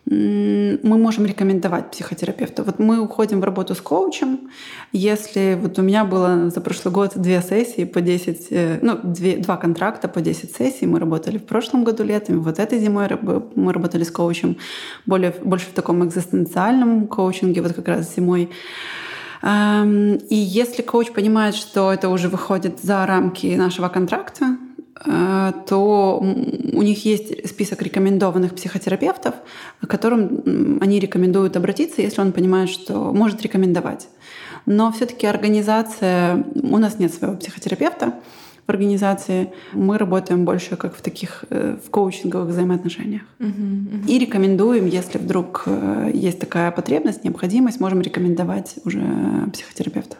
Speaker 1: мы можем рекомендовать психотерапевта. Вот мы уходим в работу с коучем. Если вот у меня было за прошлый год две сессии по 10, э, ну, две, два контракта по 10 сессий, мы работали в прошлом году летом, вот этой зимой мы работали с коучем более, больше в таком экзистенциальном коучинге, вот как раз зимой. И если коуч понимает, что это уже выходит за рамки нашего контракта, то у них есть список рекомендованных психотерапевтов, к которым они рекомендуют обратиться, если он понимает, что может рекомендовать. Но все-таки организация, у нас нет своего психотерапевта, в организации. Мы работаем больше как в таких э, в коучинговых взаимоотношениях. Uh-huh, uh-huh. И рекомендуем, если вдруг э, есть такая потребность, необходимость, можем рекомендовать уже психотерапевта.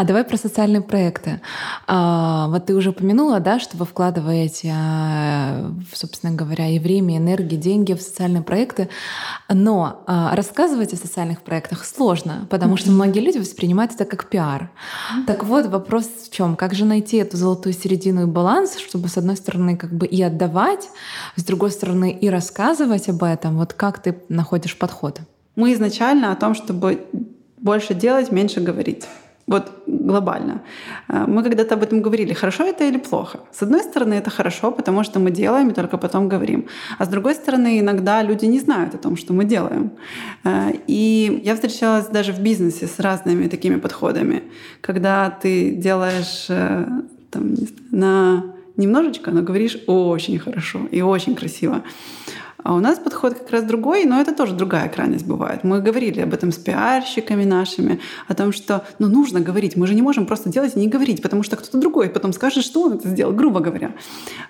Speaker 2: А давай про социальные проекты. А, вот ты уже упомянула, да, что вы вкладываете, а, собственно говоря, и время, и энергию, деньги в социальные проекты. Но а, рассказывать о социальных проектах сложно, потому что многие люди воспринимают это как пиар. Так вот, вопрос в чем? Как же найти эту золотую середину и баланс, чтобы с одной стороны как бы и отдавать, с другой стороны и рассказывать об этом? Вот как ты находишь подход?
Speaker 1: Мы изначально о том, чтобы больше делать, меньше говорить. Вот глобально. Э, мы когда-то об этом говорили, хорошо это или плохо. С одной стороны, это хорошо, потому что мы делаем и только потом говорим. А с другой стороны, иногда люди не знают о том, что мы делаем. Э, и я встречалась даже в бизнесе с разными такими подходами. Когда ты делаешь э, там, на немножечко, но говоришь очень хорошо и очень красиво. А у нас подход как раз другой, но это тоже другая крайность бывает. Мы говорили об этом с пиарщиками нашими, о том, что ну, нужно говорить. Мы же не можем просто делать и не говорить, потому что кто-то другой потом скажет, что он это сделал, грубо говоря.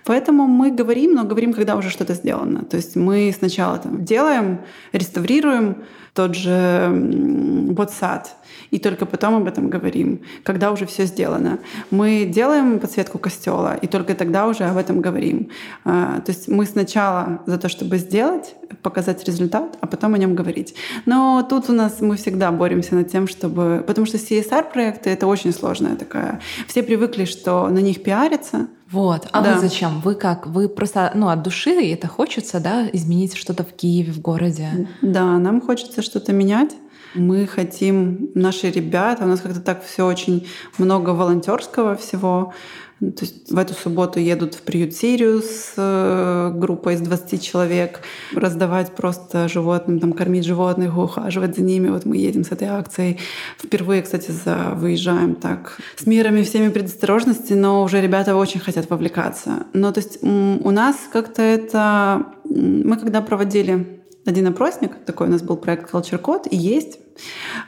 Speaker 1: Поэтому мы говорим, но говорим, когда уже что-то сделано. То есть мы сначала там делаем, реставрируем тот же WhatsApp, и только потом об этом говорим, когда уже все сделано. Мы делаем подсветку костела, и только тогда уже об этом говорим. А, то есть мы сначала за то, чтобы сделать, показать результат, а потом о нем говорить. Но тут у нас мы всегда боремся над тем, чтобы... Потому что CSR-проекты — это очень сложная такая. Все привыкли, что на них пиарятся,
Speaker 2: вот. А да. вы зачем? Вы как? Вы просто, ну, от души это хочется, да, изменить что-то в Киеве, в городе?
Speaker 1: Да, нам хочется что-то менять. Мы хотим, наши ребята, у нас как-то так все очень много волонтерского всего. То есть в эту субботу едут в приют Сириус э, группой из 20 человек, раздавать просто животным, там, кормить животных, ухаживать за ними. Вот мы едем с этой акцией. Впервые, кстати, за, выезжаем так с мерами всеми предосторожности, но уже ребята очень хотят вовлекаться. Но то есть у нас как-то это... Мы когда проводили один опросник, такой у нас был проект Culture Code, и есть.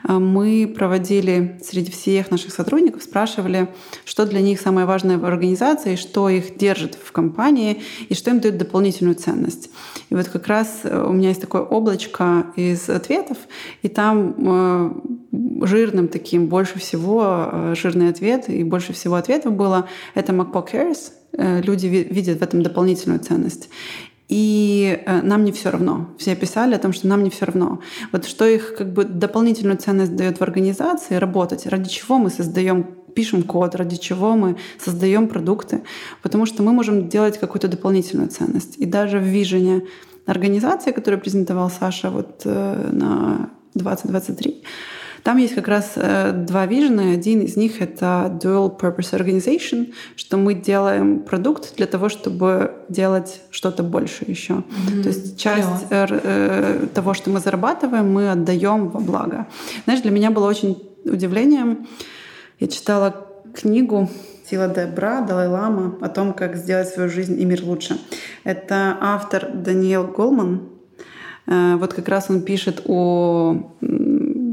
Speaker 1: А, мы проводили среди всех наших сотрудников, спрашивали, что для них самое важное в организации, что их держит в компании и что им дает дополнительную ценность. И вот как раз э, у меня есть такое облачко из ответов, и там э, жирным таким больше всего, э, жирный ответ, и больше всего ответов было «это MacBook Cares», люди видят в этом дополнительную ценность. И э, нам не все равно. Все писали о том, что нам не все равно. Вот что их как бы дополнительную ценность дает в организации работать, ради чего мы создаем пишем код, ради чего мы создаем продукты, потому что мы можем делать какую-то дополнительную ценность. И даже в вижене организации, которую презентовал Саша вот э, на 2023, там есть как раз э, два вижена. Один из них — это Dual Purpose Organization, что мы делаем продукт для того, чтобы делать что-то больше еще. Mm-hmm. То есть часть yeah. Э, того, что мы зарабатываем, мы отдаем во благо. Знаешь, для меня было очень удивлением. Я читала книгу Сила Дебра, Далай-Лама о том, как сделать свою жизнь и мир лучше. Это автор Даниэл Голман. Э, вот как раз он пишет о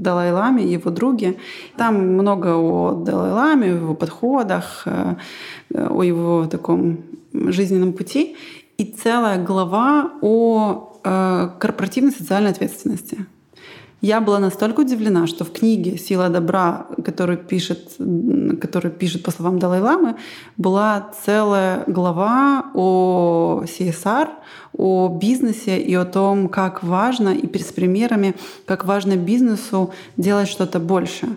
Speaker 1: Далай-Ламе, его друге. Там много о Далай-Ламе, о его подходах, э, о его таком жизненном пути. И целая глава о э, корпоративной социальной ответственности. Я была настолько удивлена, что в книге «Сила добра», которую пишет, которую пишет по словам Далай-Ламы, была целая глава о CSR, о бизнесе и о том, как важно, и с примерами, как важно бизнесу делать что-то больше,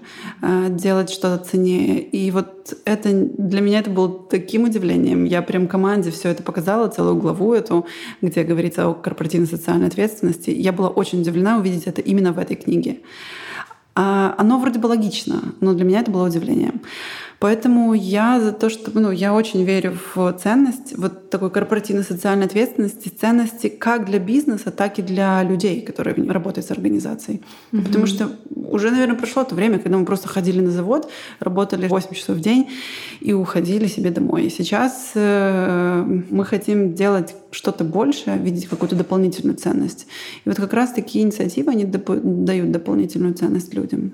Speaker 1: э, делать что-то ценнее. И вот это для меня это было таким удивлением. Я прям команде все это показала, целую главу эту, где говорится о корпоративной социальной ответственности. Я была очень удивлена увидеть это именно в этой книге. А оно вроде бы логично, но для меня это было удивлением. Поэтому я за то, что ну, я очень верю в ценность вот такой корпоративной социальной ответственности, ценности как для бизнеса, так и для людей, которые работают с организацией. Mm-hmm. Потому что уже, наверное, прошло то время, когда мы просто ходили на завод, работали 8 часов в день и уходили себе домой. И сейчас э, мы хотим делать что-то большее, видеть какую-то дополнительную ценность. И вот как раз такие инициативы, они доп- дают дополнительную ценность людям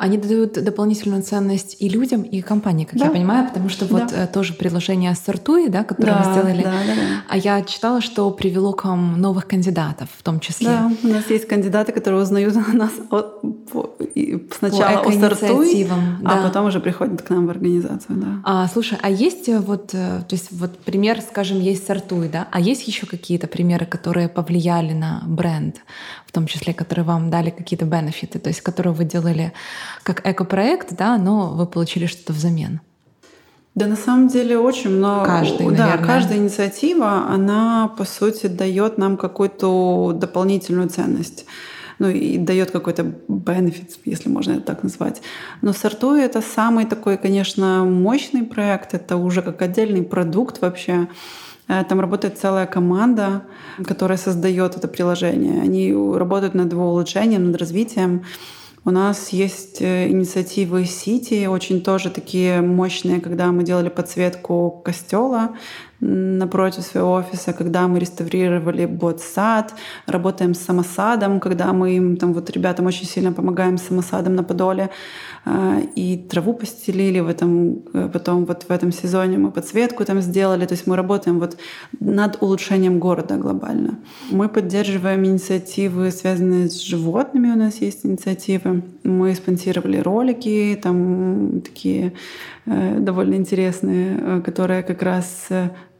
Speaker 2: они дают дополнительную ценность и людям, и компании, как да. я понимаю, потому что вот да. Э, тоже предложение Сортуи, да, которое да, мы сделали. Да, да, да. А я читала, что привело к вам новых кандидатов в том числе.
Speaker 1: Да, у нас есть кандидаты, которые узнают о нас от, по, сначала по о Сортуи, да. а потом уже приходят к нам в организацию. Да.
Speaker 2: А, слушай, а есть э, вот, э, то есть вот пример, скажем, есть Сортуи, да, а есть еще какие-то примеры, которые повлияли на бренд, в том числе, которые вам дали какие-то бенефиты, то есть которые вы делали как экопроект, да, но вы получили что-то взамен?
Speaker 1: Да, на самом деле очень много.
Speaker 2: Каждый,
Speaker 1: наверное. Да, каждая инициатива, она по сути дает нам какую-то дополнительную ценность ну и дает какой-то бенефит, если можно это так назвать. Но Сортуй — это самый такой, конечно, мощный проект, это уже как отдельный продукт вообще. Э, там работает целая команда, которая создает это приложение. Они работают над его улучшением, над развитием. У нас есть э, инициативы Сити, очень тоже такие мощные, когда мы делали подсветку костела напротив своего офиса, когда мы реставрировали бот-сад, работаем с самосадом, когда мы им, там вот ребятам очень сильно помогаем с самосадом на Подоле, э, и траву постелили в этом, э, потом вот в этом сезоне мы подсветку там сделали, то есть мы работаем вот над улучшением города глобально. Мы поддерживаем инициативы, связанные с животными, у нас есть инициативы. Мы спонсировали ролики, там такие э, довольно интересные, которые как раз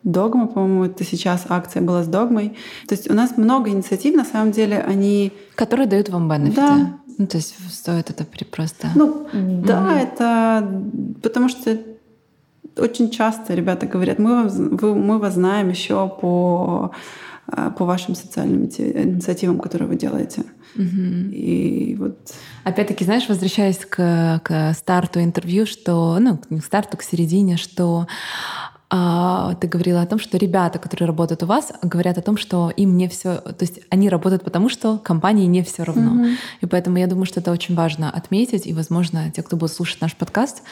Speaker 1: Догма, по-моему, это сейчас акция была с Догмой. То есть у нас много инициатив, на самом деле, они...
Speaker 2: Которые дают вам бенефиты.
Speaker 1: Да.
Speaker 2: Ну, то есть стоит это просто...
Speaker 1: Ну, да, угу. это... Потому что очень часто ребята говорят, мы, вы, мы вас знаем еще по, э, по вашим социальным инициативам, которые вы делаете. Угу. И вот...
Speaker 2: Опять-таки, знаешь, возвращаясь к, к старту интервью, что, ну, к старту, к середине, что ты говорила о том, что ребята, которые работают у вас, говорят о том, что им не все, то есть они работают потому, что компании не все равно. Mm-hmm. И поэтому я думаю, что это очень важно отметить, и, возможно, те, кто будет слушать наш подкаст,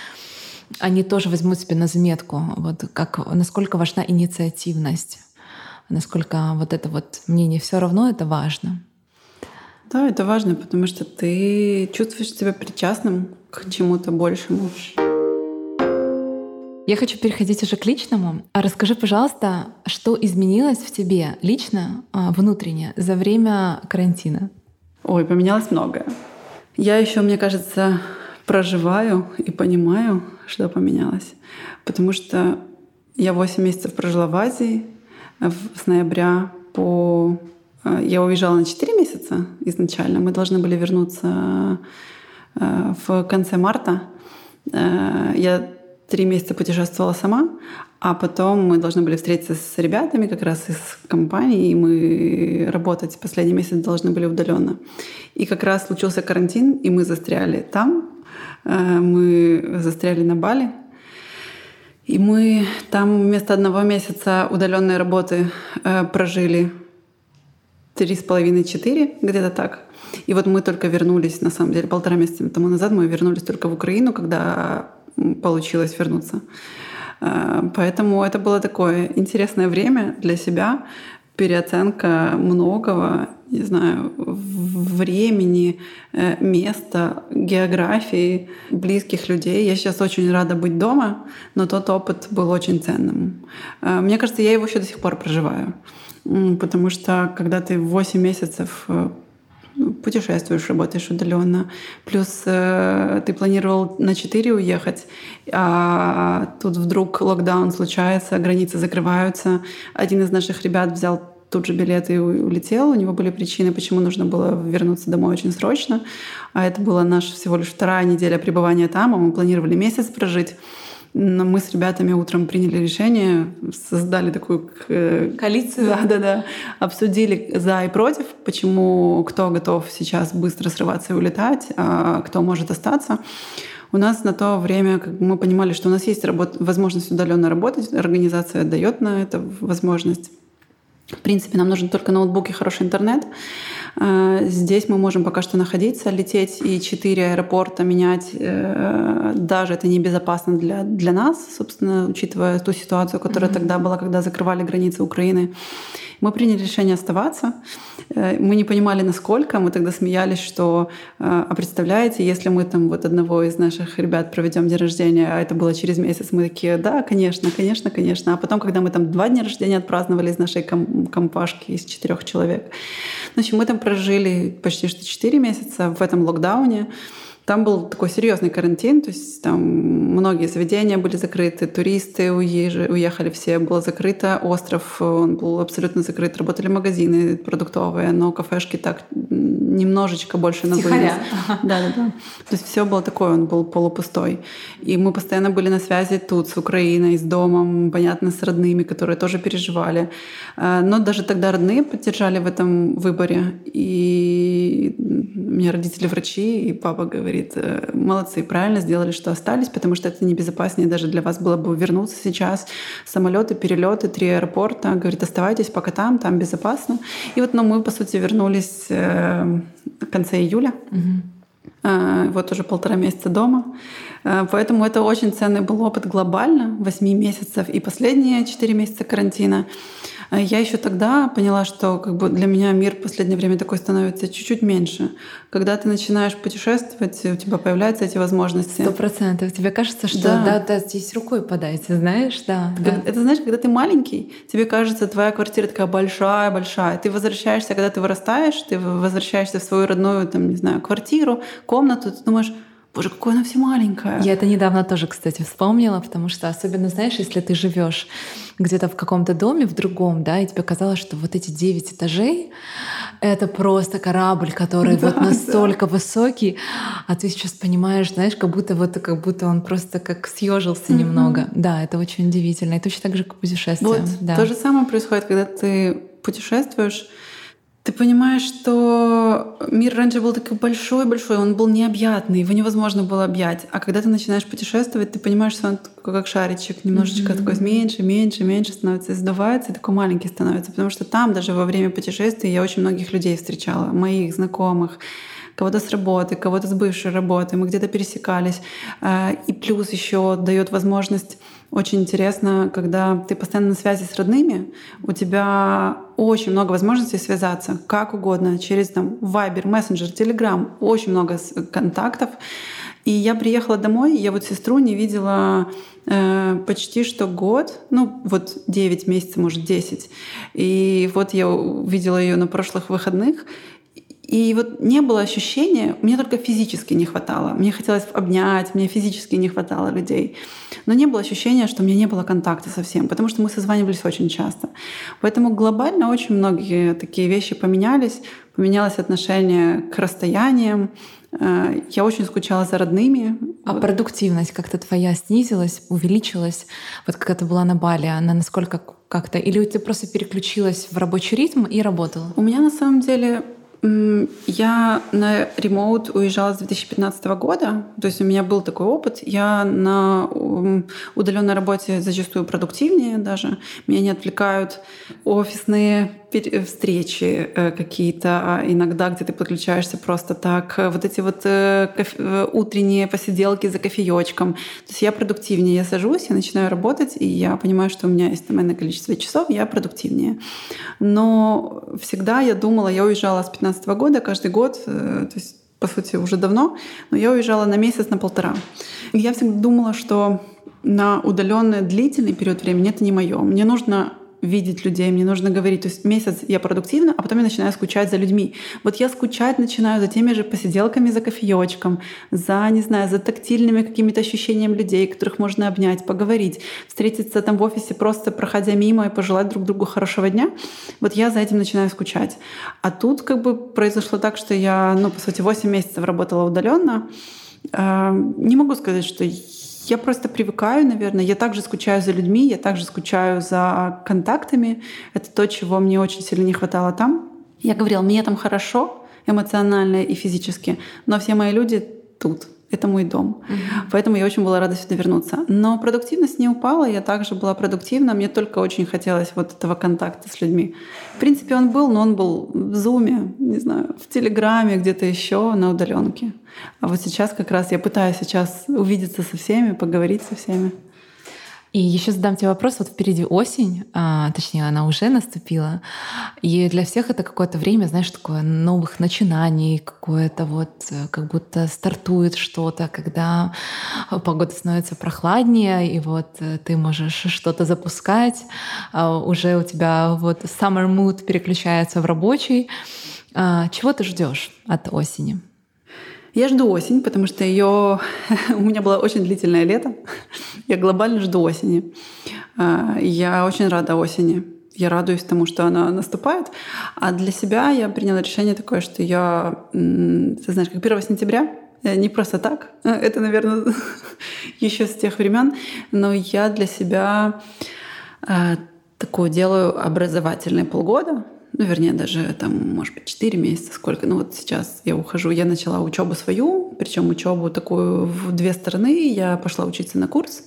Speaker 2: они тоже возьмут себе на заметку, вот как насколько важна инициативность, насколько вот это вот мне не все равно, это важно.
Speaker 1: Да, это важно, потому что ты чувствуешь себя причастным к чему-то большему.
Speaker 2: Я хочу переходить уже к личному. А расскажи, пожалуйста, что изменилось в тебе лично, а, внутренне, за время карантина?
Speaker 1: Ой, поменялось многое. Я еще, мне кажется, проживаю и понимаю, что поменялось. Потому что я 8 месяцев прожила в Азии. С ноября по... А, я уезжала на 4 месяца изначально. Мы должны были вернуться а, в конце марта. Я три месяца путешествовала сама, а потом мы должны были встретиться с ребятами как раз из компании, и мы работать последний месяц должны были удаленно. И как раз случился карантин, и мы застряли там, э, мы застряли на Бали, и мы там вместо одного месяца удаленной работы э, прожили три с половиной-четыре, где-то так. И вот мы только вернулись, на самом деле, полтора месяца тому назад мы вернулись только в Украину, когда получилось вернуться. Э, поэтому это было такое интересное время для себя, переоценка многого, не знаю, времени, э, места, географии, близких людей. Я сейчас очень рада быть дома, но тот опыт был очень ценным. Э, мне кажется, я его еще до сих пор проживаю. Потому что когда ты 8 месяцев путешествуешь, работаешь удаленно. Плюс э, ты планировал на 4 уехать, а тут вдруг локдаун случается, границы закрываются. Один из наших ребят взял тут же билет и улетел. У него были причины, почему нужно было вернуться домой очень срочно. А это была наша всего лишь вторая неделя пребывания там, а мы планировали месяц прожить. Но мы с ребятами утром приняли решение, создали такую
Speaker 2: э, коалицию.
Speaker 1: Да, да, да. Обсудили за и против, почему кто готов сейчас быстро срываться и улетать, а кто может остаться. У нас на то время как мы понимали, что у нас есть работ... возможность удаленно работать, организация дает на это возможность. В принципе, нам нужен только ноутбук и хороший интернет. Э, здесь мы можем пока что находиться, лететь и четыре аэропорта менять. Э, даже это небезопасно для, для нас, собственно, учитывая ту ситуацию, которая mm-hmm. тогда была, когда закрывали границы Украины. Мы приняли решение оставаться. Э, мы не понимали, насколько. Мы тогда смеялись, что, а представляете, если мы там вот одного из наших ребят проведем день рождения, а это было через месяц, мы такие, да, конечно, конечно, конечно. А потом, когда мы там два дня рождения отпраздновали из нашей компашки из четырех человек, в общем, мы там прожили почти что четыре месяца в этом локдауне. Там был такой серьезный карантин, то есть там многие заведения были закрыты, туристы уехали все, было закрыто остров, он был абсолютно закрыт, работали магазины продуктовые, но кафешки так немножечко больше на вынос. Да, да, да. То есть все было такое, он был полупустой. И мы постоянно были на связи тут, с Украиной, с домом, понятно, с родными, которые тоже переживали. А, но даже тогда родные поддержали в этом выборе. И у меня родители врачи, и папа говорит, «Э, молодцы, правильно сделали, что остались, потому что это небезопаснее даже для вас было бы вернуться сейчас. Самолеты, перелеты, три аэропорта. Говорит, оставайтесь пока там, там безопасно. И вот ну, мы, по сути, вернулись э, в конце июля. Угу. Вот уже полтора месяца дома. Поэтому это очень ценный был опыт глобально, 8 месяцев и последние 4 месяца карантина. А я еще тогда поняла, что как бы для меня мир в последнее время такой становится чуть-чуть меньше. Когда ты начинаешь путешествовать, у тебя появляются эти возможности.
Speaker 2: Сто процентов. Тебе кажется, что да. да, да, здесь рукой подайте, знаешь, да,
Speaker 1: да. Это знаешь, когда ты маленький, тебе кажется, твоя квартира такая большая-большая. Ты возвращаешься, когда ты вырастаешь, ты возвращаешься в свою родную, там, не знаю, квартиру, комнату, ты думаешь, Боже, какое она все маленькое.
Speaker 2: Я это недавно тоже, кстати, вспомнила, потому что особенно, знаешь, если ты живешь где-то в каком-то доме, в другом, да, и тебе казалось, что вот эти девять этажей — это просто корабль, который да, вот настолько да. высокий, а ты сейчас понимаешь, знаешь, как будто вот как будто он просто как съежился mm-hmm. немного. Да, это очень удивительно. И точно так же, как путешествие.
Speaker 1: Вот
Speaker 2: да.
Speaker 1: то же самое происходит, когда ты путешествуешь, ты понимаешь, что мир раньше был такой большой-большой, он был необъятный, его невозможно было объять. А когда ты начинаешь путешествовать, ты понимаешь, что он такой как шаричек, немножечко mm-hmm. такой меньше, меньше, меньше становится, сдувается, и такой маленький становится. Потому что там даже во время путешествий я очень многих людей встречала, моих знакомых, кого-то с работы, кого-то с бывшей работы, мы где-то пересекались. Э, и плюс еще дает возможность очень интересно, когда ты постоянно на связи с родными, у тебя очень много возможностей связаться как угодно, через там, Viber, Messenger, Telegram, очень много контактов. И я приехала домой, я вот сестру не видела э, почти что год, ну вот 9 месяцев, может 10. И вот я увидела ее на прошлых выходных, и вот не было ощущения, мне только физически не хватало. Мне хотелось обнять, мне физически не хватало людей. Но не было ощущения, что у меня не было контакта совсем, потому что мы созванивались очень часто. Поэтому глобально очень многие такие вещи поменялись. Поменялось отношение к расстояниям. Э, я очень скучала за родными.
Speaker 2: А продуктивность как-то твоя снизилась, увеличилась? Вот как это была на Бали, она насколько как-то... Или ты просто переключилась в рабочий ритм и работала?
Speaker 1: У меня на самом деле я на ремоут уезжала с 2015 года, то есть у меня был такой опыт. Я на удаленной работе зачастую продуктивнее даже. Меня не отвлекают офисные встречи э, какие-то, а иногда, где ты подключаешься просто так, вот эти вот э, э, утренние посиделки за кофеечком. То есть я продуктивнее, я сажусь, я начинаю работать, и я понимаю, что у меня есть энное количество часов, я продуктивнее. Но всегда я думала, я уезжала с 15 года, каждый год, то есть по сути, уже давно, но я уезжала на месяц, на полтора. И я всегда думала, что на удаленный длительный период времени это не мое. Мне нужно видеть людей, мне нужно говорить. То есть месяц я продуктивна, а потом я начинаю скучать за людьми. Вот я скучать начинаю за теми же посиделками за кофеечком, за, не знаю, за тактильными какими-то ощущениями людей, которых можно обнять, поговорить, встретиться там в офисе просто проходя мимо и пожелать друг другу хорошего дня. Вот я за этим начинаю скучать. А тут как бы произошло так, что я, ну, по сути, 8 месяцев работала удаленно. А, не могу сказать, что я просто привыкаю, наверное. Я также скучаю за людьми, я также скучаю за контактами. Это то, чего мне очень сильно не хватало там. Я говорила, мне там хорошо эмоционально и физически, но все мои люди тут. Это мой дом. Mm-hmm. Поэтому я очень была рада сюда вернуться. Но продуктивность не упала, я также была продуктивна. Мне только очень хотелось вот этого контакта с людьми. В принципе, он был, но он был в Зуме, не знаю, в Телеграме, где-то еще на удаленке. А вот сейчас как раз я пытаюсь сейчас увидеться со всеми, поговорить со всеми.
Speaker 2: И еще задам тебе вопрос. Вот впереди осень, а, точнее, она уже наступила. И для всех это какое-то время, знаешь, такое новых начинаний, какое-то вот э, как будто стартует что-то, когда погода становится прохладнее, и вот э, ты можешь что-то запускать. А уже у тебя вот summer mood переключается в рабочий. А, чего ты ждешь от осени?
Speaker 1: Я жду осень, потому что ее у меня было очень длительное лето. Я глобально жду осени. А, я очень рада осени. Я радуюсь тому, что она наступает. А для себя я приняла решение такое, что я, ты знаешь, как 1 сентября, э, не просто так, э, это, наверное, еще с тех времен, но я для себя э, такое делаю образовательные полгода, ну, вернее, даже там, может быть, 4 месяца, сколько. Ну, вот сейчас я ухожу. Я начала учебу свою, причем учебу такую в две стороны. Я пошла учиться на курс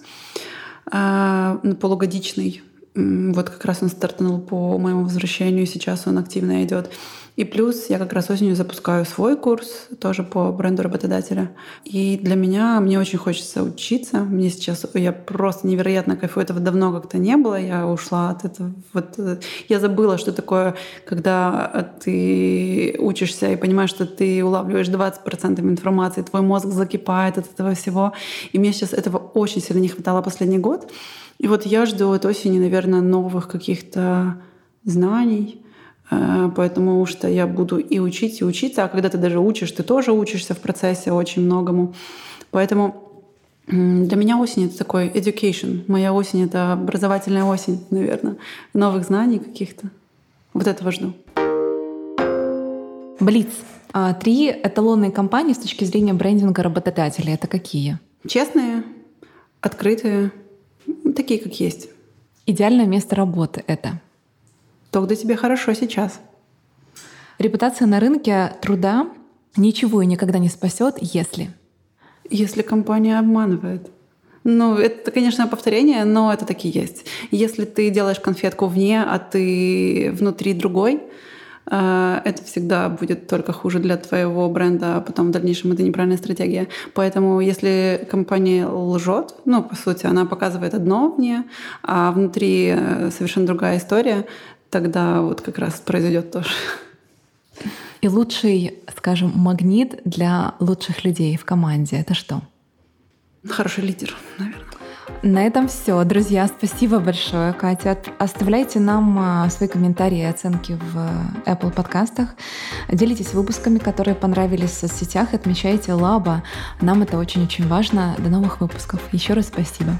Speaker 1: э, полугодичный. Вот как раз он стартанул по моему возвращению, сейчас он активно идет. И плюс я как раз осенью запускаю свой курс, тоже по бренду работодателя. И для меня, мне очень хочется учиться. Мне сейчас, я просто невероятно кайфую. Этого давно как-то не было. Я ушла от этого. Вот, я забыла, что такое, когда ты учишься и понимаешь, что ты улавливаешь 20% информации, твой мозг закипает от этого всего. И мне сейчас этого очень сильно не хватало последний год. И вот я жду от осени, наверное, новых каких-то знаний, Э, поэтому что я буду и учить, и учиться. А когда ты даже учишь, ты тоже учишься в процессе очень многому. Поэтому для меня осень — это такой education. Моя осень — это образовательная осень, наверное. Новых знаний каких-то. Вот этого жду.
Speaker 2: Блиц. А три эталонные компании с точки зрения брендинга работодателей — это какие?
Speaker 1: Честные, открытые, такие, как есть.
Speaker 2: Идеальное место работы — это?
Speaker 1: то, где тебе хорошо сейчас.
Speaker 2: Репутация на рынке труда ничего и никогда не спасет, если...
Speaker 1: Если компания обманывает. Ну, это, конечно, повторение, но это таки есть. Если ты делаешь конфетку вне, а ты внутри другой, это всегда будет только хуже для твоего бренда, а потом в дальнейшем это неправильная стратегия. Поэтому если компания лжет, ну, по сути, она показывает одно вне, а внутри э, совершенно другая история, тогда вот как раз произойдет тоже.
Speaker 2: И лучший, скажем, магнит для лучших людей в команде — это что?
Speaker 1: Хороший лидер, наверное.
Speaker 2: На этом все, друзья. Спасибо большое, Катя. Оставляйте нам а, свои комментарии и оценки в Apple подкастах. Делитесь выпусками, которые понравились в соцсетях. Отмечайте Лаба. Нам это очень-очень важно. До новых выпусков. Еще раз спасибо.